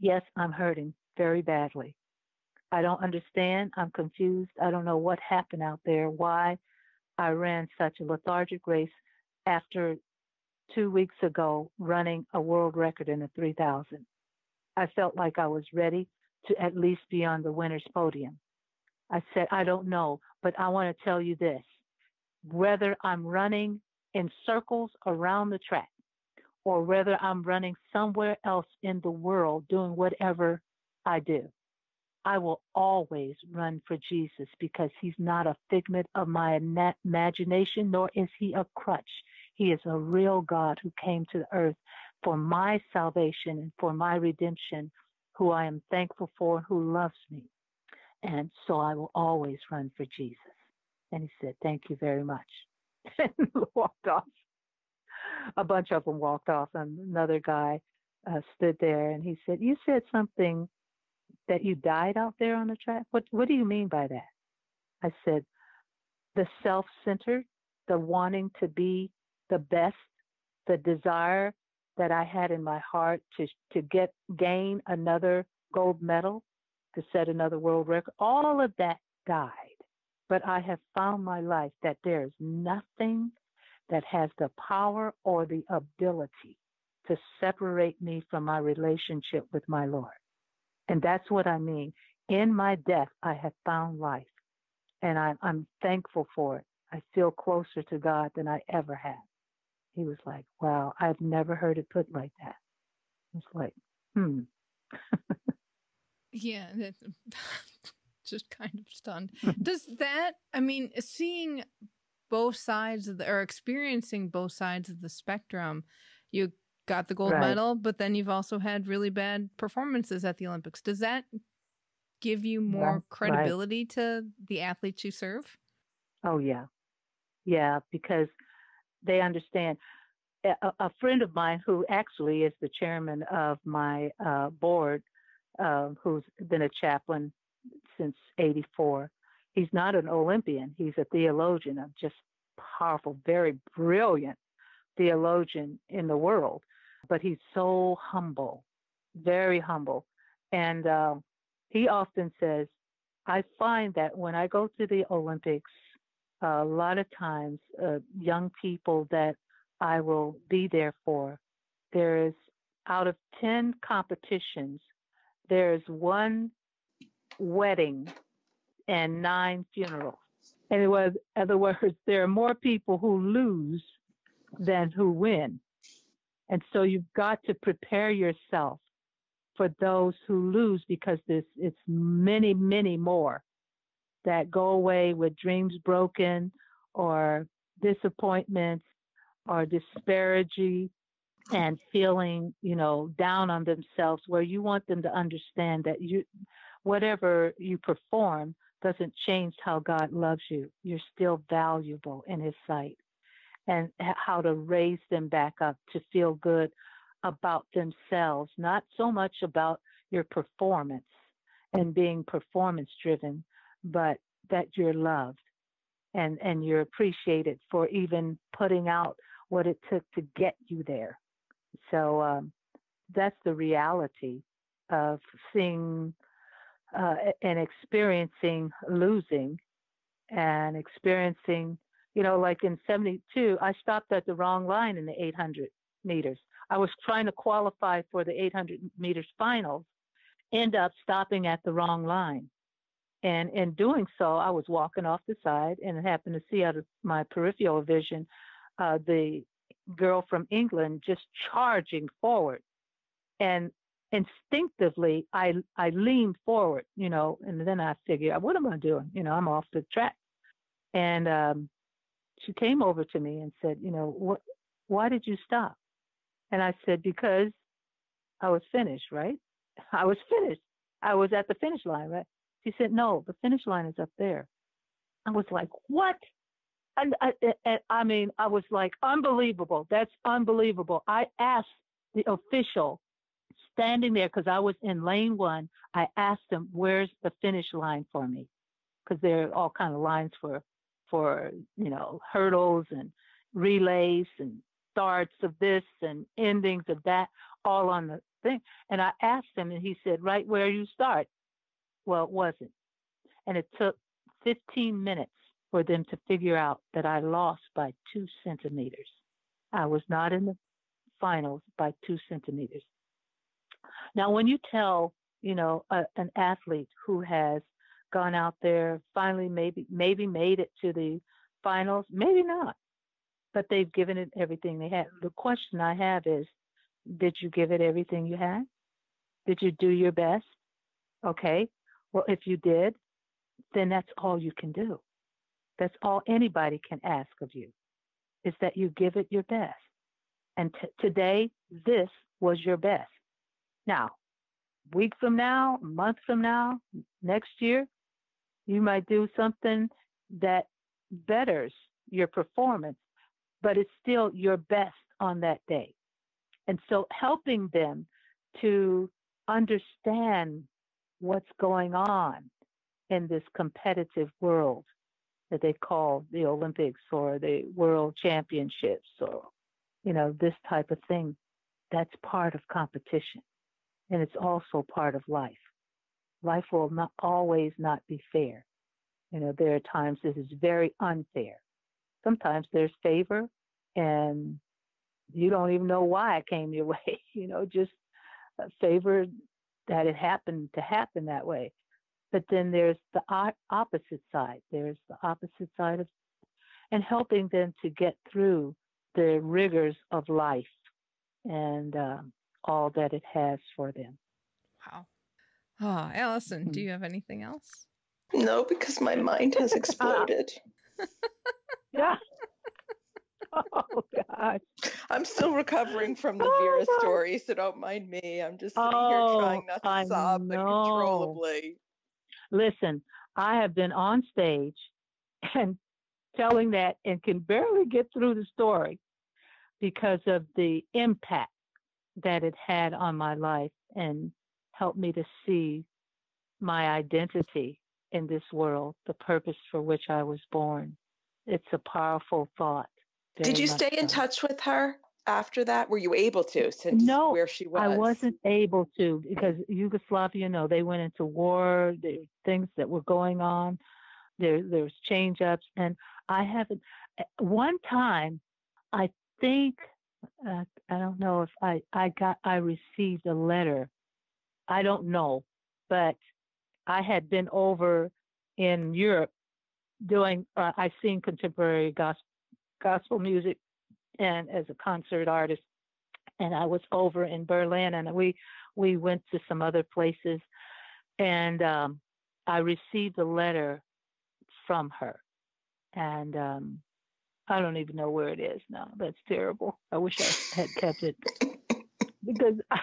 A: Yes, I'm hurting very badly. I don't understand. I'm confused. I don't know what happened out there, why I ran such a lethargic race after two weeks ago running a world record in the 3000. I felt like I was ready to at least be on the winner's podium. I said, I don't know, but I want to tell you this. Whether I'm running in circles around the track or whether I'm running somewhere else in the world doing whatever I do, I will always run for Jesus because he's not a figment of my imagination, nor is he a crutch. He is a real God who came to the earth for my salvation and for my redemption, who I am thankful for, who loves me. And so I will always run for Jesus. And he said, Thank you very much. and walked off. A bunch of them walked off, and another guy uh, stood there and he said, You said something that you died out there on the track? What what do you mean by that? I said, the self-centered, the wanting to be the best, the desire that I had in my heart to to get gain another gold medal, to set another world record, all of that died. But I have found my life that there is nothing that has the power or the ability to separate me from my relationship with my Lord. And that's what I mean. In my death, I have found life. And I'm, I'm thankful for it. I feel closer to God than I ever have. He was like, wow, I've never heard it put like that. It's like, hmm.
E: yeah, that's just kind of stunned. Does that, I mean, seeing both sides of the, or experiencing both sides of the spectrum, you got the gold right. medal, but then you've also had really bad performances at the Olympics. Does that give you more That's credibility right. to the athletes you serve?
A: Oh, yeah. Yeah, because they understand. A, a friend of mine who actually is the chairman of my uh, board, uh, who's been a chaplain since 84, he's not an Olympian. He's a theologian, a just powerful, very brilliant theologian in the world but he's so humble, very humble. And uh, he often says, I find that when I go to the Olympics, uh, a lot of times, uh, young people that I will be there for, there is out of 10 competitions, there's one wedding and nine funerals. In other words, there are more people who lose than who win. And so you've got to prepare yourself for those who lose because this it's many, many more that go away with dreams broken or disappointments or disparity and feeling, you know, down on themselves where you want them to understand that you whatever you perform doesn't change how God loves you. You're still valuable in his sight and how to raise them back up to feel good about themselves, not so much about your performance and being performance driven, but that you're loved and, and you're appreciated for even putting out what it took to get you there. So um, that's the reality of seeing uh, and experiencing losing and experiencing you know, like in 72, I stopped at the wrong line in the 800 meters. I was trying to qualify for the 800 meters finals, end up stopping at the wrong line. And in doing so, I was walking off the side and happened to see out of my peripheral vision uh, the girl from England just charging forward. And instinctively, I I leaned forward, you know, and then I figure, what am I doing? You know, I'm off the track. And um, she came over to me and said, you know, what, why did you stop? And I said, because I was finished, right? I was finished. I was at the finish line, right? She said, no, the finish line is up there. I was like, what? And I, and I mean, I was like, unbelievable. That's unbelievable. I asked the official standing there because I was in lane one. I asked them, where's the finish line for me? Because there are all kind of lines for for you know hurdles and relays and starts of this and endings of that all on the thing and i asked him and he said right where you start well it wasn't and it took 15 minutes for them to figure out that i lost by two centimeters I was not in the finals by two centimeters. Now, when you tell, you know, a, an athlete who has gone out there, finally maybe maybe made it to the finals, maybe not, but they've given it everything they had. The question I have is, did you give it everything you had? Did you do your best? Okay. Well, if you did, then that's all you can do. That's all anybody can ask of you is that you give it your best. And t- today, this was your best. Now, week from now, month from now, next year, you might do something that betters your performance, but it's still your best on that day. And so helping them to understand what's going on in this competitive world that they call the Olympics or the World Championships or, you know, this type of thing, that's part of competition. And it's also part of life. Life will not always not be fair. You know, there are times this is very unfair. Sometimes there's favor and you don't even know why it came your way, you know, just favor that it happened to happen that way. But then there's the opposite side. There's the opposite side of, and helping them to get through the rigors of life and um, all that it has for them.
E: Wow. Oh, Alison, mm-hmm. do you have anything else?
F: No, because my mind has exploded.
A: yeah. Oh gosh.
F: I'm still recovering from the oh, Vera story, so don't mind me. I'm just sitting oh, here trying not to I sob know. uncontrollably.
A: Listen, I have been on stage and telling that and can barely get through the story because of the impact that it had on my life and helped me to see my identity in this world, the purpose for which I was born. It's a powerful thought.
F: Did you stay so. in touch with her after that? Were you able to since
A: no,
F: where she was?
A: I wasn't able to because Yugoslavia, you know, they went into war. There things that were going on. There there's change ups and I haven't eh, one time I think uh, I don't know if I I got I received a letter. I don't know, but I had been over in Europe doing uh, I sing contemporary gospel gospel music and as a concert artist. And I was over in Berlin and we we went to some other places and um, I received a letter from her. And um, I don't even know where it is now. That's terrible. I wish I had kept it because I,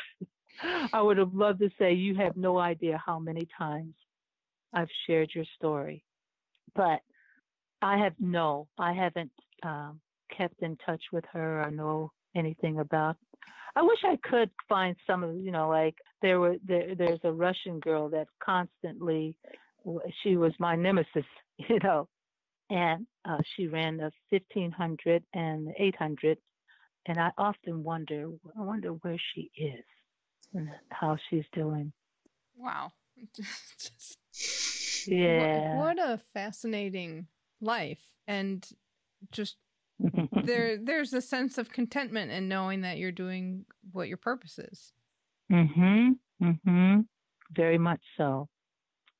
A: I would have loved to say, You have no idea how many times I've shared your story. But I have no, I haven't um, kept in touch with her or know anything about. I wish I could find some of, you know, like there were there, there's a Russian girl that constantly, she was my nemesis, you know, and uh, she ran the 1500 and 800, and I often wonder, I wonder where she is and how she's doing.
E: Wow.
A: yeah.
E: What, what a fascinating life, and just there there's a sense of contentment in knowing that you're doing what your purpose is.
A: Mhm. Mhm. Very much so.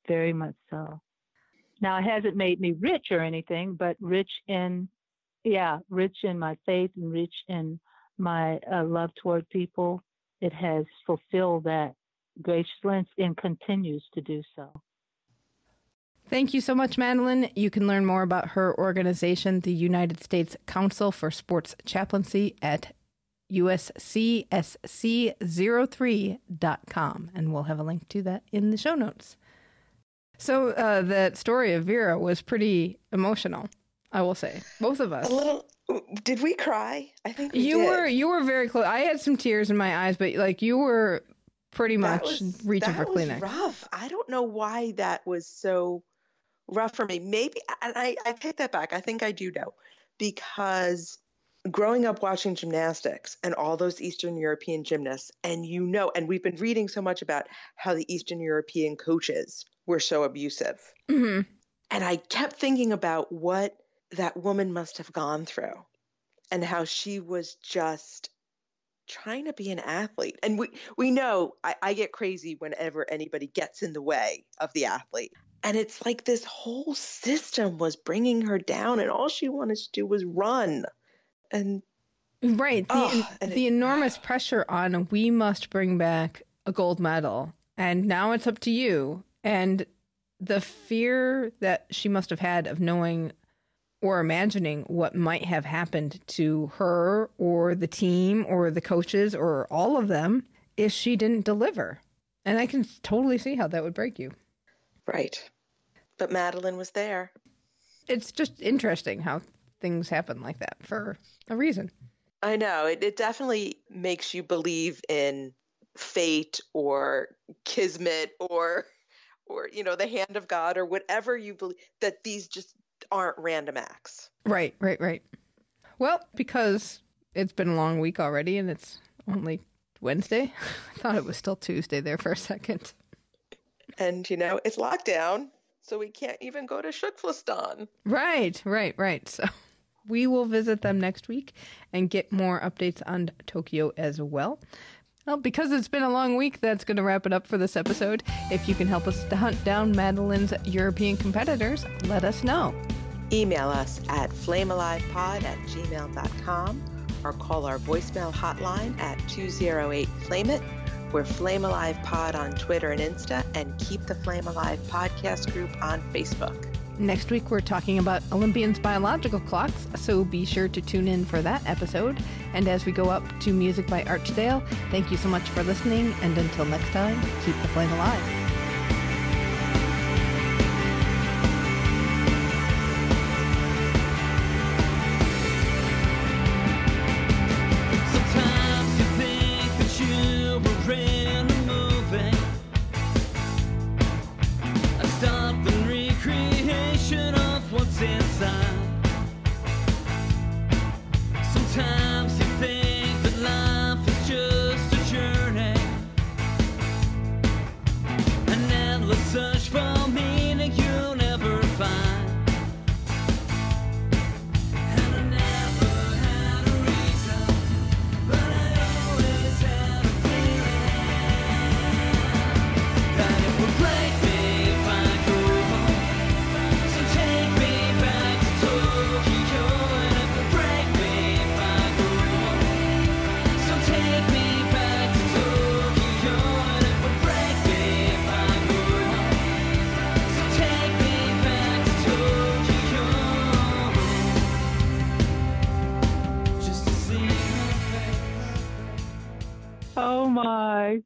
A: Very much so. Now it hasn't made me rich or anything, but rich in yeah, rich in my faith and rich in my uh, love toward people. It has fulfilled that grace and continues to do so.
E: Thank you so much, Madeline. You can learn more about her organization, the United States Council for Sports Chaplaincy, at uscsc03.com. And we'll have a link to that in the show notes. So, uh, that story of Vera was pretty emotional, I will say. Both of us.
F: A little. Did we cry? I think
E: you
F: did.
E: were. You were very close. I had some tears in my eyes, but like you were pretty much was, reaching for Kleenex.
F: rough. I don't know why that was so rough for me. Maybe, and I, I take that back. I think I do know because growing up watching gymnastics and all those Eastern European gymnasts, and you know, and we've been reading so much about how the Eastern European coaches were so abusive.
E: Mm-hmm.
F: And I kept thinking about what that woman must have gone through. and how she was just trying to be an athlete. And we, we know I, I get crazy whenever anybody gets in the way of the athlete. And it's like this whole system was bringing her down, and all she wanted to do was run. And
E: Right. The,
F: Oh, and
E: the
F: it-
E: enormous pressure on we must bring back a gold medal. And now it's up to you. And the fear that she must have had of knowing or imagining what might have happened to her or the team or the coaches or all of them if she didn't deliver. And I can totally see how that would break you.
F: right. But Madeline was there.
E: It's just interesting how things happen like that for a reason.
F: I know it, it definitely makes you believe in fate or kismet or or you know the hand of God or whatever you believe that these just aren't random acts.
E: Right, right, right. Well, because it's been a long week already and it's only Wednesday, I thought it was still Tuesday there for a second.
F: And you know it's lockdown, so we can't even go to Shukflistan.
E: Right, right, right. So we will visit them next week and get more updates on Tokyo as well. Well, because it's been a long week, that's going to wrap it up for this episode. If you can help us to hunt down Madeline's European competitors, let us know.
F: Email us at flamealivepod at gmail.com or call our voicemail hotline at 208 Flame It. We're Flame Alive Pod on Twitter and Insta, and keep the Flame Alive podcast group on Facebook.
E: Next week, we're talking about Olympians' biological clocks, so be sure to tune in for that episode. And as we go up to music by Archdale, thank you so much for listening, and until next time, keep the flame alive.